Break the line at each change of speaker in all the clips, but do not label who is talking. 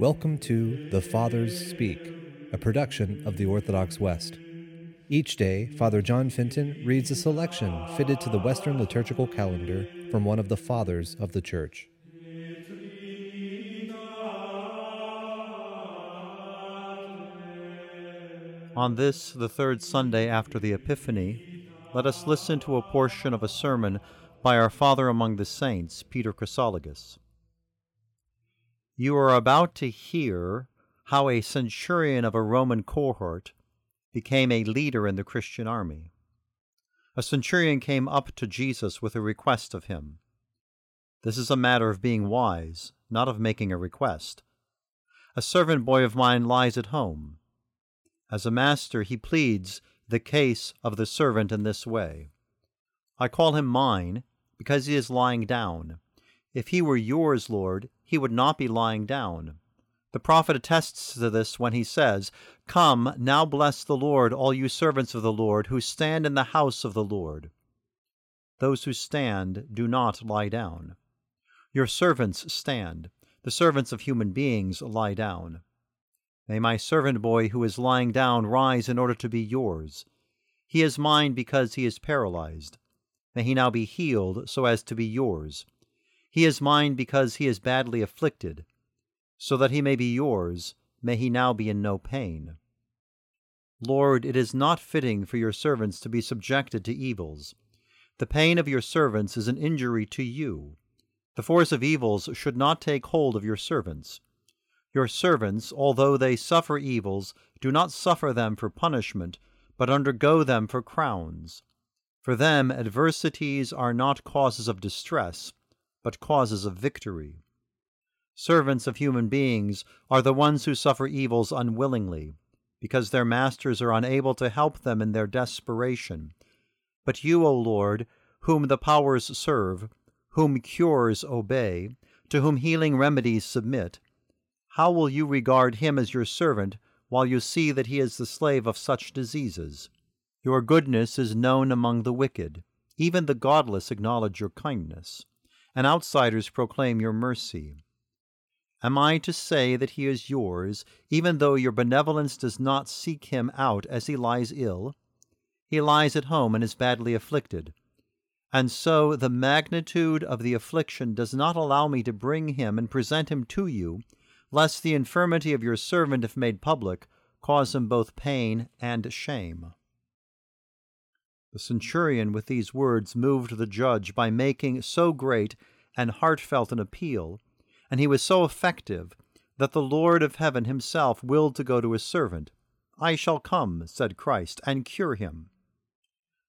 Welcome to The Fathers Speak, a production of the Orthodox West. Each day, Father John Fenton reads a selection fitted to the Western liturgical calendar from one of the Fathers of the Church.
On this, the third Sunday after the Epiphany, let us listen to a portion of a sermon by our Father among the Saints, Peter Chrysologus. You are about to hear how a centurion of a Roman cohort became a leader in the Christian army. A centurion came up to Jesus with a request of him. This is a matter of being wise, not of making a request. A servant boy of mine lies at home. As a master, he pleads the case of the servant in this way I call him mine because he is lying down. If he were yours, Lord, he would not be lying down. The prophet attests to this when he says, Come, now bless the Lord, all you servants of the Lord, who stand in the house of the Lord. Those who stand do not lie down. Your servants stand. The servants of human beings lie down. May my servant boy who is lying down rise in order to be yours. He is mine because he is paralyzed. May he now be healed so as to be yours. He is mine because he is badly afflicted, so that he may be yours. May he now be in no pain. Lord, it is not fitting for your servants to be subjected to evils. The pain of your servants is an injury to you. The force of evils should not take hold of your servants. Your servants, although they suffer evils, do not suffer them for punishment, but undergo them for crowns. For them, adversities are not causes of distress, but causes of victory. Servants of human beings are the ones who suffer evils unwillingly, because their masters are unable to help them in their desperation. But you, O Lord, whom the powers serve, whom cures obey, to whom healing remedies submit, how will you regard him as your servant while you see that he is the slave of such diseases? Your goodness is known among the wicked. Even the godless acknowledge your kindness and outsiders proclaim your mercy. Am I to say that he is yours, even though your benevolence does not seek him out as he lies ill? He lies at home and is badly afflicted. And so the magnitude of the affliction does not allow me to bring him and present him to you, lest the infirmity of your servant, if made public, cause him both pain and shame. The centurion, with these words, moved the judge by making so great and heartfelt an appeal, and he was so effective that the Lord of heaven himself willed to go to his servant. I shall come, said Christ, and cure him.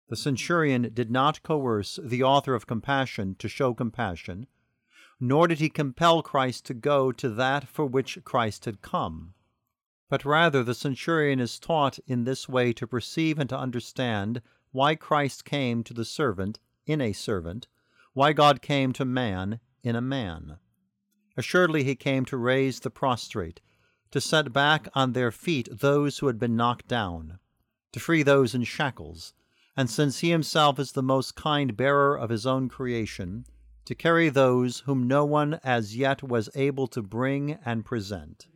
The centurion did not coerce the author of compassion to show compassion, nor did he compel Christ to go to that for which Christ had come. But rather the centurion is taught in this way to perceive and to understand why Christ came to the servant in a servant, why God came to man in a man. Assuredly, he came to raise the prostrate, to set back on their feet those who had been knocked down, to free those in shackles, and since he himself is the most kind bearer of his own creation, to carry those whom no one as yet was able to bring and present.